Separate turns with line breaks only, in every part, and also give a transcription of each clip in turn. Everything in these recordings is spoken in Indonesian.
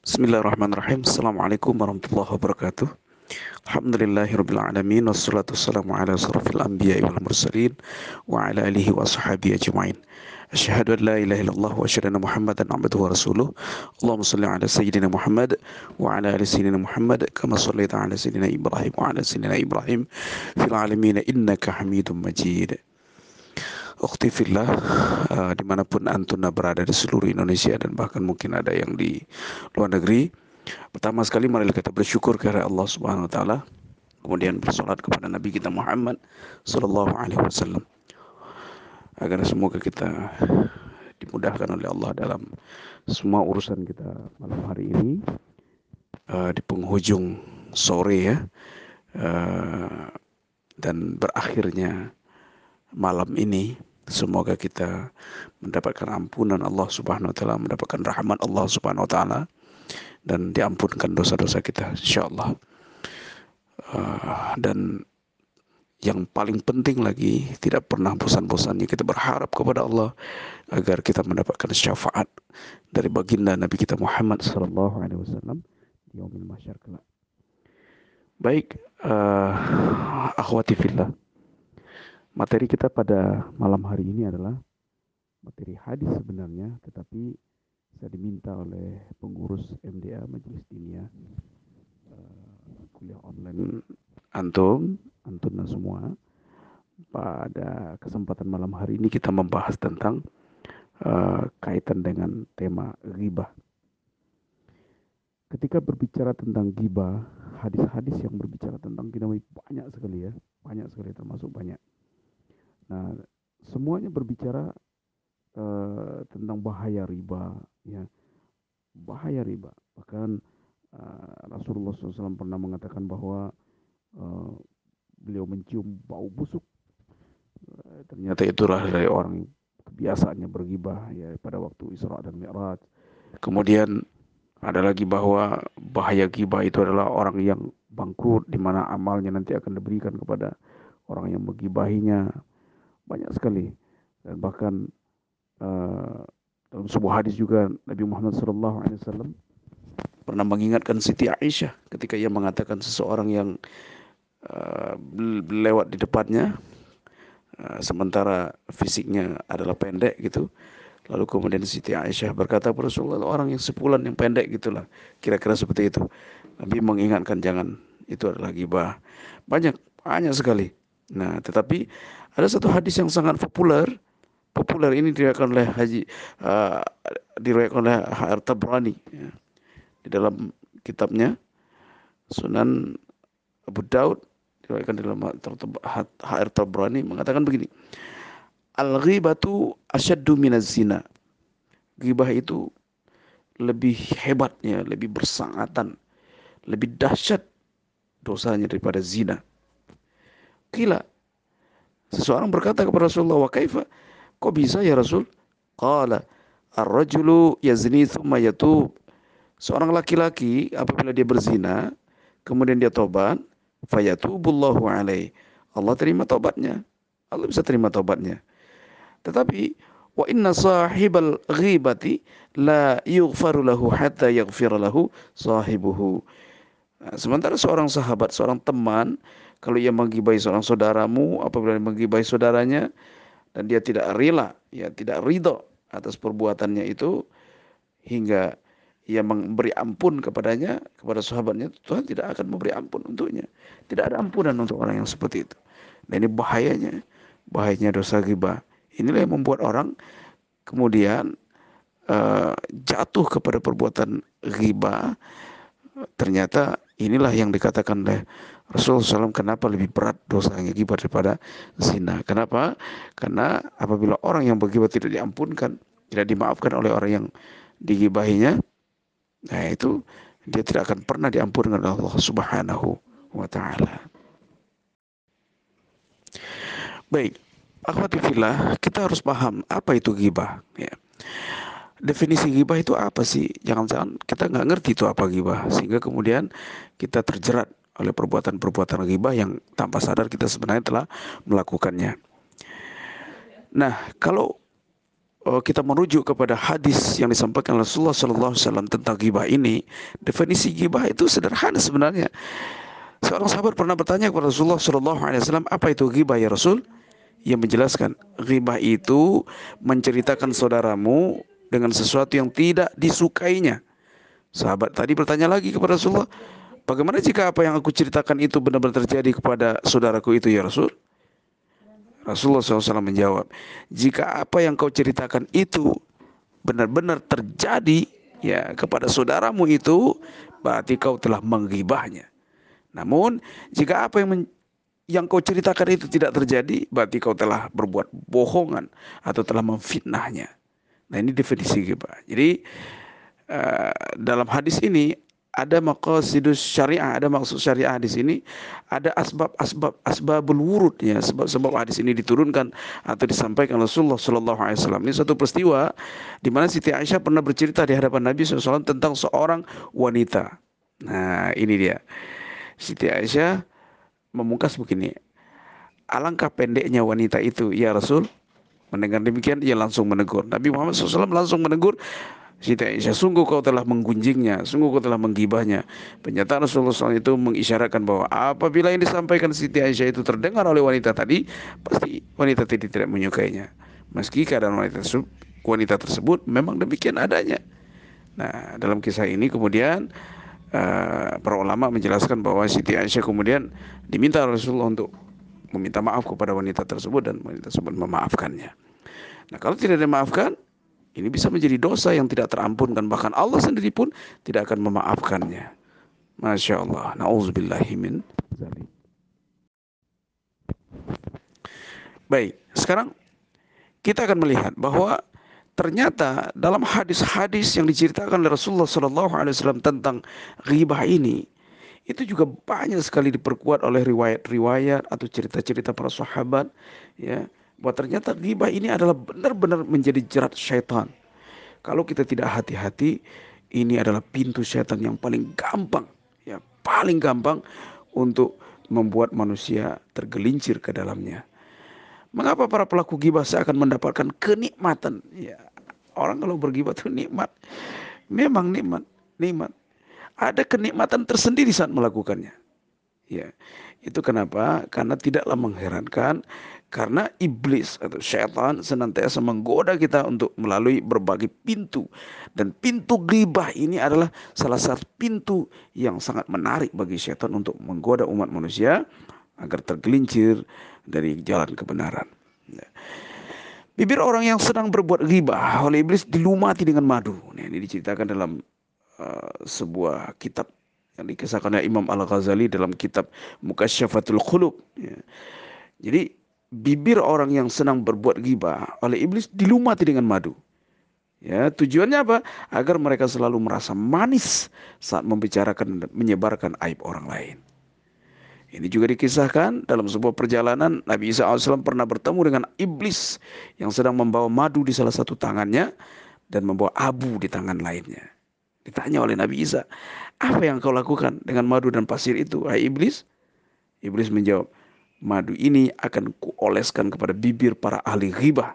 Bismillahirrahmanirrahim. Assalamualaikum warahmatullahi wabarakatuh. Alhamdulillahirrabbilalamin Wassalatu wassalamu ala asrafil anbiya wal mursalin Wa ala alihi wa sahabi ajma'in Asyhadu an la ilaha illallah wa asyhadu anna Muhammadan abduhu wa rasuluh Allahumma salli ala sayyidina Muhammad Wa ala ali sayyidina Muhammad Kama sallaita ala sayyidina Ibrahim Wa ala sayyidina Ibrahim Fil alamin innaka hamidun majid Ukhti fillah uh, di mana pun antuna berada di seluruh Indonesia dan bahkan mungkin ada yang di luar negeri Pertama sekali mari kita bersyukur kepada Allah Subhanahu wa taala. Kemudian bersolat kepada Nabi kita Muhammad sallallahu alaihi wasallam. Agar semoga kita dimudahkan oleh Allah dalam semua urusan kita malam hari ini uh, di penghujung sore ya uh, dan berakhirnya malam ini semoga kita mendapatkan ampunan Allah Subhanahu wa taala mendapatkan rahmat Allah Subhanahu wa taala dan diampunkan dosa-dosa kita insyaallah uh, dan yang paling penting lagi tidak pernah bosan-bosannya kita berharap kepada Allah agar kita mendapatkan syafaat dari baginda Nabi kita Muhammad sallallahu alaihi wasallam di yaumil mahsyar kelak. Baik, uh, akhwati fillah. Materi kita pada malam hari ini adalah materi hadis sebenarnya, tetapi saya diminta oleh pengurus MDA Majelis Dinia uh, kuliah online antum antuna semua pada kesempatan malam hari ini kita membahas tentang uh, kaitan dengan tema ghibah. Ketika berbicara tentang ghibah, hadis-hadis yang berbicara tentang ghibah banyak sekali ya, banyak sekali termasuk banyak. Nah, semuanya berbicara uh, tentang bahaya riba, ya bahaya riba. Bahkan uh, Rasulullah SAW pernah mengatakan bahwa uh, beliau mencium bau busuk. Uh, ternyata itulah dari orang kebiasaannya bergibah ya pada waktu Isra dan Mi'raj. Kemudian ada lagi bahwa bahaya gibah itu adalah orang yang bangkrut di mana amalnya nanti akan diberikan kepada orang yang menggibahinya banyak sekali dan bahkan uh, dalam sebuah hadis juga Nabi Muhammad SAW pernah mengingatkan Siti Aisyah ketika ia mengatakan seseorang yang uh, lewat di depannya uh, sementara fisiknya adalah pendek gitu. Lalu kemudian Siti Aisyah berkata Rasulullah orang yang sepulan yang pendek gitulah kira-kira seperti itu. Nabi mengingatkan jangan itu adalah gibah. Banyak banyak sekali. Nah, tetapi ada satu hadis yang sangat populer populer ini diriwayatkan oleh Haji uh, diriwayatkan oleh HR Tabrani ya. di dalam kitabnya Sunan Abu Daud diriwayatkan dalam HR Tabrani mengatakan begini Al-ghibatu asyaddu minaz zina Ghibah itu lebih hebatnya, lebih bersangatan, lebih dahsyat dosanya daripada zina. Kila seseorang berkata kepada Rasulullah, "Wa kaifa?" Kok bisa ya Rasul? Qala ar-rajulu yazni thumma yatub. Seorang laki-laki apabila dia berzina, kemudian dia tobat, fayatubullahu alaih. Allah terima tobatnya. Allah bisa terima tobatnya. Tetapi wa inna sahibal ghibati la yughfaru lahu hatta lahu sahibuhu. Nah, sementara seorang sahabat, seorang teman, kalau ia menggibai seorang saudaramu, apabila dia menggibai saudaranya, dan dia tidak rela, ya tidak ridho atas perbuatannya itu hingga ia memberi ampun kepadanya, kepada sahabatnya, Tuhan tidak akan memberi ampun untuknya. Tidak ada ampunan untuk orang yang seperti itu. Dan ini bahayanya, bahayanya dosa ghibah. Inilah yang membuat orang kemudian uh, jatuh kepada perbuatan ghibah. Ternyata inilah yang dikatakan oleh Rasulullah SAW kenapa lebih berat dosanya gibah daripada zina. Kenapa? Karena apabila orang yang bergibah tidak diampunkan, tidak dimaafkan oleh orang yang digibahinya, nah itu dia tidak akan pernah diampunkan oleh Allah Subhanahu wa taala. Baik, akhwati kita harus paham apa itu gibah, ya. Definisi gibah itu apa sih? Jangan-jangan kita nggak ngerti itu apa gibah, sehingga kemudian kita terjerat oleh perbuatan-perbuatan ghibah yang tanpa sadar kita sebenarnya telah melakukannya. Nah, kalau oh, kita merujuk kepada hadis yang disampaikan Rasulullah Sallallahu Alaihi Wasallam tentang gibah ini, definisi gibah itu sederhana sebenarnya. Seorang sahabat pernah bertanya kepada Rasulullah Sallallahu Alaihi Wasallam, apa itu gibah ya Rasul? Ia menjelaskan, gibah itu menceritakan saudaramu dengan sesuatu yang tidak disukainya. Sahabat tadi bertanya lagi kepada Rasulullah, bagaimana jika apa yang aku ceritakan itu benar-benar terjadi kepada saudaraku itu ya Rasul? Rasulullah SAW menjawab, jika apa yang kau ceritakan itu benar-benar terjadi ya kepada saudaramu itu, berarti kau telah menggibahnya. Namun jika apa yang yang kau ceritakan itu tidak terjadi, berarti kau telah berbuat bohongan atau telah memfitnahnya. Nah ini definisi ghibah. Jadi uh, dalam hadis ini ada maqasidus syariah, ada maksud syariah di sini, ada asbab-asbab asbabul wurud ya, sebab-sebab hadis ini diturunkan atau disampaikan Rasulullah sallallahu alaihi wasallam. Ini satu peristiwa di mana Siti Aisyah pernah bercerita di hadapan Nabi SAW tentang seorang wanita. Nah, ini dia. Siti Aisyah memungkas begini. Alangkah pendeknya wanita itu, ya Rasul. Mendengar demikian, ia langsung menegur. Nabi Muhammad SAW langsung menegur, Siti Aisyah, sungguh kau telah menggunjingnya, sungguh kau telah menggibahnya. Pernyataan Rasulullah SAW itu mengisyaratkan bahwa apabila yang disampaikan Siti Aisyah itu terdengar oleh wanita tadi, pasti wanita tadi tidak menyukainya. Meski keadaan wanita tersebut, wanita tersebut memang demikian adanya. Nah, dalam kisah ini kemudian uh, para ulama menjelaskan bahwa Siti Aisyah kemudian diminta Rasulullah untuk meminta maaf kepada wanita tersebut dan wanita tersebut memaafkannya. Nah, kalau tidak dimaafkan, ini bisa menjadi dosa yang tidak terampunkan. Bahkan Allah sendiri pun tidak akan memaafkannya. Masya Allah. Na'udzubillahimin. Baik, sekarang kita akan melihat bahwa ternyata dalam hadis-hadis yang diceritakan oleh Rasulullah SAW tentang ghibah ini, itu juga banyak sekali diperkuat oleh riwayat-riwayat atau cerita-cerita para sahabat, ya bahwa ternyata ghibah ini adalah benar-benar menjadi jerat syaitan. Kalau kita tidak hati-hati, ini adalah pintu syaitan yang paling gampang, ya paling gampang untuk membuat manusia tergelincir ke dalamnya. Mengapa para pelaku ghibah seakan mendapatkan kenikmatan? Ya, orang kalau berghibah itu nikmat. Memang nikmat, nikmat. Ada kenikmatan tersendiri saat melakukannya. Ya, itu kenapa? Karena tidaklah mengherankan karena iblis atau syaitan senantiasa menggoda kita untuk melalui berbagai pintu. Dan pintu ghibah ini adalah salah satu pintu yang sangat menarik bagi syaitan untuk menggoda umat manusia agar tergelincir dari jalan kebenaran. Bibir orang yang sedang berbuat ghibah oleh iblis dilumati dengan madu. Nah, ini diceritakan dalam uh, sebuah kitab yang dikisahkan oleh Imam Al-Ghazali dalam kitab Mukasyafatul Khulub. Ya. Jadi bibir orang yang senang berbuat ghibah oleh iblis dilumati dengan madu. Ya, tujuannya apa? Agar mereka selalu merasa manis saat membicarakan dan menyebarkan aib orang lain. Ini juga dikisahkan dalam sebuah perjalanan Nabi Isa AS pernah bertemu dengan iblis yang sedang membawa madu di salah satu tangannya dan membawa abu di tangan lainnya. Ditanya oleh Nabi Isa, apa yang kau lakukan dengan madu dan pasir itu, hai iblis? Iblis menjawab, Madu ini akan kuoleskan kepada bibir para ahli ghibah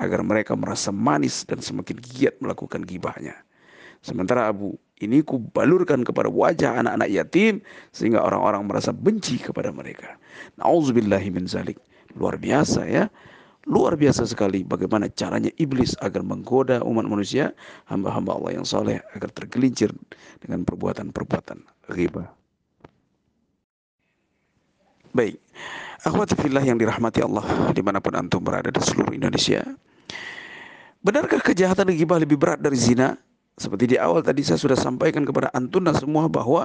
agar mereka merasa manis dan semakin giat melakukan ghibahnya. Sementara Abu ini kubalurkan kepada wajah anak-anak yatim sehingga orang-orang merasa benci kepada mereka. Nauzubillahi min zalik. Luar biasa ya. Luar biasa sekali bagaimana caranya iblis agar menggoda umat manusia, hamba-hamba Allah yang soleh agar tergelincir dengan perbuatan-perbuatan ghibah. Baik, akhwati fillah yang dirahmati Allah di mana pun antum berada di seluruh Indonesia. Benarkah kejahatan ghibah lebih berat dari zina? Seperti di awal tadi saya sudah sampaikan kepada antum dan semua bahwa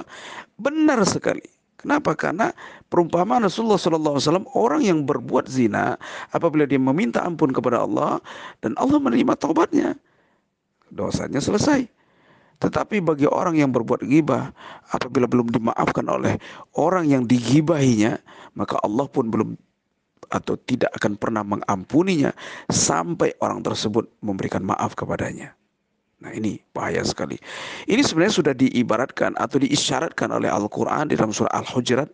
benar sekali. Kenapa? Karena perumpamaan Rasulullah SAW orang yang berbuat zina apabila dia meminta ampun kepada Allah dan Allah menerima taubatnya, dosanya selesai. Tetapi bagi orang yang berbuat gibah, apabila belum dimaafkan oleh orang yang digibahinya, maka Allah pun belum atau tidak akan pernah mengampuninya sampai orang tersebut memberikan maaf kepadanya. Nah ini bahaya sekali. Ini sebenarnya sudah diibaratkan atau diisyaratkan oleh Al-Quran di dalam surah Al-Hujurat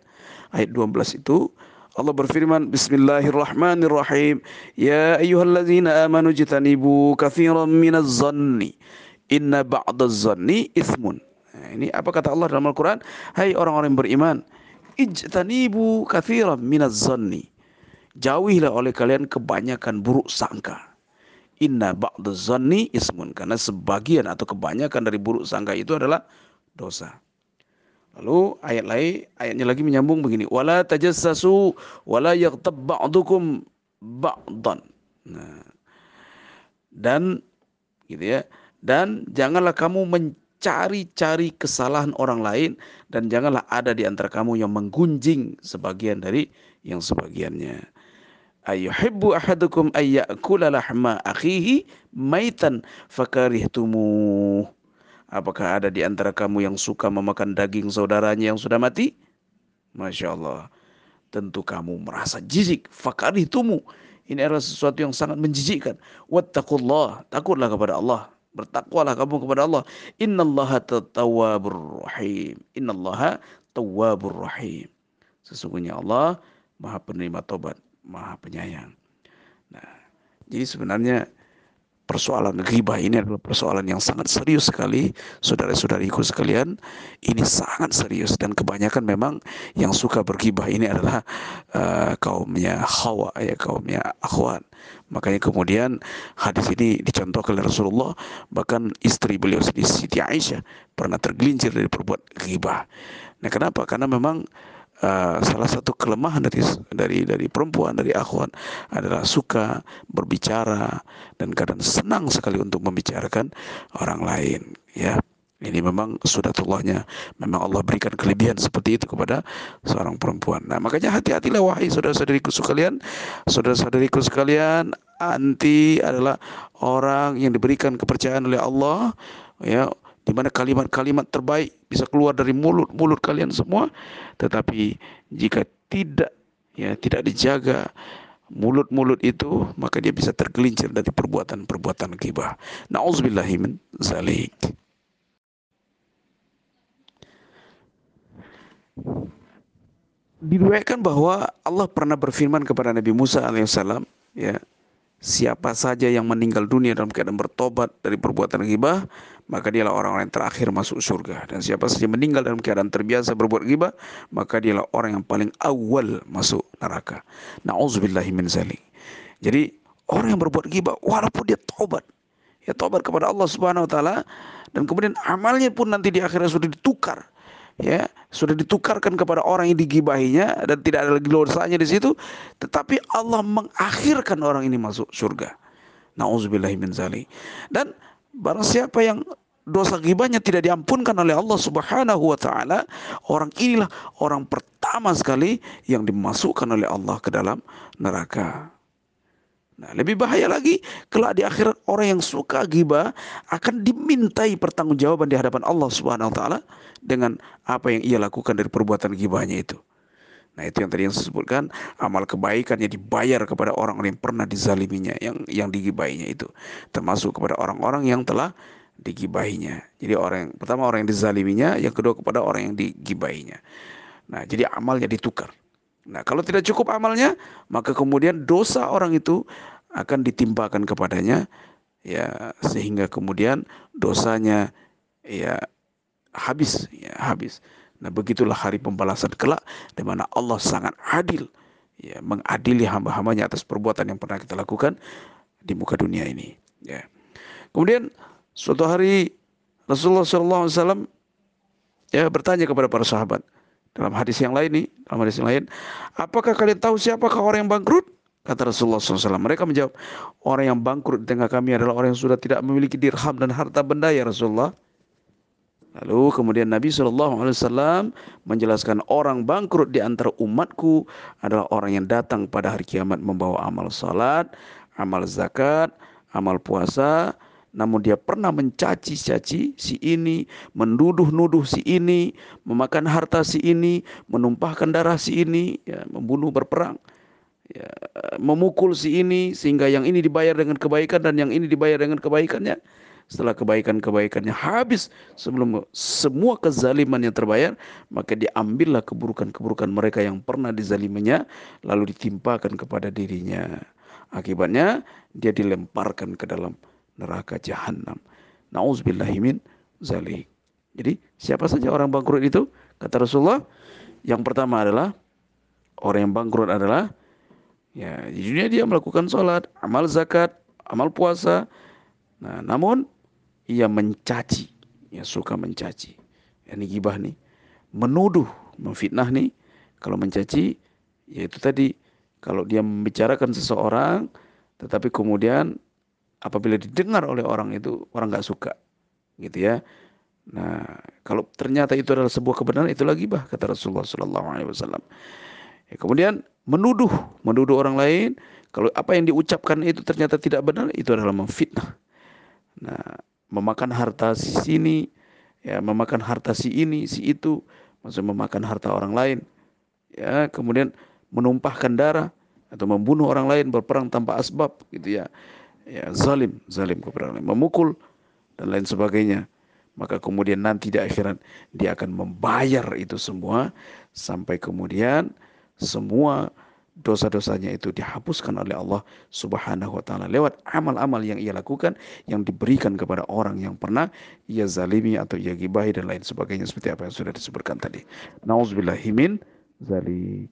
ayat 12 itu Allah berfirman Bismillahirrahmanirrahim Ya ayyuhallazina amanu jitanibu kathiran minaz zanni Inna ba'daz zanni ithmun nah, Ini apa kata Allah dalam Al-Quran Hai orang-orang yang beriman Ijtanibu kathiran minaz zanni Jauhilah oleh kalian kebanyakan buruk sangka Inna ba'daz zanni ismun Karena sebagian atau kebanyakan dari buruk sangka itu adalah dosa Lalu ayat lain, ayatnya lagi menyambung begini, wala tajassasu wala yaghtab ba'dukum ba'dan. Nah. Dan gitu ya. Dan janganlah kamu mencari-cari kesalahan orang lain dan janganlah ada di antara kamu yang menggunjing sebagian dari yang sebagiannya. Ayuhibbu ahadukum ayyakula lahma akhihi maitan fakarihtumuh. Apakah ada di antara kamu yang suka memakan daging saudaranya yang sudah mati? Masya Allah. Tentu kamu merasa jijik. Fakaritumu. Ini adalah sesuatu yang sangat menjijikkan. Wattaqullah. Takutlah kepada Allah. Bertakwalah kamu kepada Allah. Innallaha tawwabur rahim. Innallaha tawwabur rahim. Sesungguhnya Allah maha penerima tobat. Maha penyayang. Nah, jadi sebenarnya persoalan ghibah ini adalah persoalan yang sangat serius sekali. Saudara-saudariku sekalian ini sangat serius dan kebanyakan memang yang suka berghibah ini adalah uh, kaumnya Hawa ya kaumnya akhwat makanya kemudian hadis ini dicontohkan oleh Rasulullah bahkan istri beliau sendiri Siti Aisyah pernah tergelincir dari perbuat ghibah. Nah kenapa? Karena memang Uh, salah satu kelemahan dari dari dari perempuan dari akhwat adalah suka berbicara dan kadang senang sekali untuk membicarakan orang lain ya. Ini memang sunatullahnya memang Allah berikan kelebihan seperti itu kepada seorang perempuan. Nah makanya hati-hatilah wahai saudara-saudariku sekalian. Saudara-saudariku sekalian anti adalah orang yang diberikan kepercayaan oleh Allah ya di mana kalimat-kalimat terbaik bisa keluar dari mulut-mulut kalian semua. Tetapi jika tidak ya tidak dijaga mulut-mulut itu maka dia bisa tergelincir dari perbuatan-perbuatan ghibah. Nauzubillahi min zalik. Diriwayatkan bahwa Allah pernah berfirman kepada Nabi Musa alaihissalam ya siapa saja yang meninggal dunia dalam keadaan bertobat dari perbuatan ghibah maka dialah orang-orang yang terakhir masuk surga. Dan siapa saja meninggal dalam keadaan terbiasa berbuat ghibah maka dialah orang yang paling awal masuk neraka. Nauzubillahi min zalik. Jadi orang yang berbuat ghibah walaupun dia tobat ya tobat kepada Allah Subhanahu wa taala dan kemudian amalnya pun nanti di akhirat sudah ditukar ya sudah ditukarkan kepada orang yang digibahinya dan tidak ada lagi dosanya di situ tetapi Allah mengakhirkan orang ini masuk surga. Nauzubillahi min dan barang siapa yang dosa gibahnya tidak diampunkan oleh Allah Subhanahu wa taala orang inilah orang pertama sekali yang dimasukkan oleh Allah ke dalam neraka Nah, lebih bahaya lagi kelak di akhirat orang yang suka gibah akan dimintai pertanggungjawaban di hadapan Allah Subhanahu wa taala dengan apa yang ia lakukan dari perbuatan gibahnya itu. Nah, itu yang tadi yang saya sebutkan, amal kebaikannya dibayar kepada orang yang pernah dizaliminya, yang yang digibahinya itu, termasuk kepada orang-orang yang telah digibahinya. Jadi orang yang pertama orang yang dizaliminya, yang kedua kepada orang yang digibahinya. Nah, jadi amalnya ditukar. Nah, kalau tidak cukup amalnya, maka kemudian dosa orang itu akan ditimpakan kepadanya ya sehingga kemudian dosanya ya habis ya habis. Nah, begitulah hari pembalasan kelak di mana Allah sangat adil ya mengadili hamba-hambanya atas perbuatan yang pernah kita lakukan di muka dunia ini ya. Kemudian suatu hari Rasulullah SAW ya bertanya kepada para sahabat, dalam hadis yang lain nih, dalam hadis yang lain, apakah kalian tahu siapakah orang yang bangkrut? Kata Rasulullah SAW. Mereka menjawab, orang yang bangkrut di tengah kami adalah orang yang sudah tidak memiliki dirham dan harta benda ya Rasulullah. Lalu kemudian Nabi SAW menjelaskan orang bangkrut di antara umatku adalah orang yang datang pada hari kiamat membawa amal salat, amal zakat, amal puasa, namun dia pernah mencaci-caci si ini, menduduh-nuduh si ini, memakan harta si ini, menumpahkan darah si ini, ya, membunuh berperang, ya, memukul si ini sehingga yang ini dibayar dengan kebaikan dan yang ini dibayar dengan kebaikannya. setelah kebaikan-kebaikannya habis sebelum semua kezaliman yang terbayar maka diambillah keburukan-keburukan mereka yang pernah dizaliminya lalu ditimpakan kepada dirinya akibatnya dia dilemparkan ke dalam neraka jahanam nauzubillahimin zalik. Jadi siapa saja orang bangkrut itu kata Rasulullah yang pertama adalah orang yang bangkrut adalah ya di dunia dia melakukan sholat amal zakat amal puasa. Nah namun ia mencaci, ya suka mencaci. Ini gibah nih, menuduh, memfitnah nih. Kalau mencaci, yaitu tadi. Kalau dia membicarakan seseorang, tetapi kemudian apabila didengar oleh orang itu orang nggak suka, gitu ya. Nah, kalau ternyata itu adalah sebuah kebenaran, itu lagi bah kata Rasulullah Sallallahu Alaihi Wasallam. Ya, kemudian menuduh, menuduh orang lain. Kalau apa yang diucapkan itu ternyata tidak benar, itu adalah memfitnah. Nah, memakan harta si sini, ya memakan harta si ini, si itu, maksudnya memakan harta orang lain. Ya, kemudian menumpahkan darah atau membunuh orang lain berperang tanpa asbab gitu ya. Ya, zalim, zalim kepada orang lain, memukul dan lain sebagainya. Maka kemudian nanti di akhirat dia akan membayar itu semua sampai kemudian semua dosa-dosanya itu dihapuskan oleh Allah Subhanahu wa taala lewat amal-amal yang ia lakukan yang diberikan kepada orang yang pernah ia zalimi atau ia gibahi dan lain sebagainya seperti apa yang sudah disebutkan tadi. Nauzubillahi min zalik.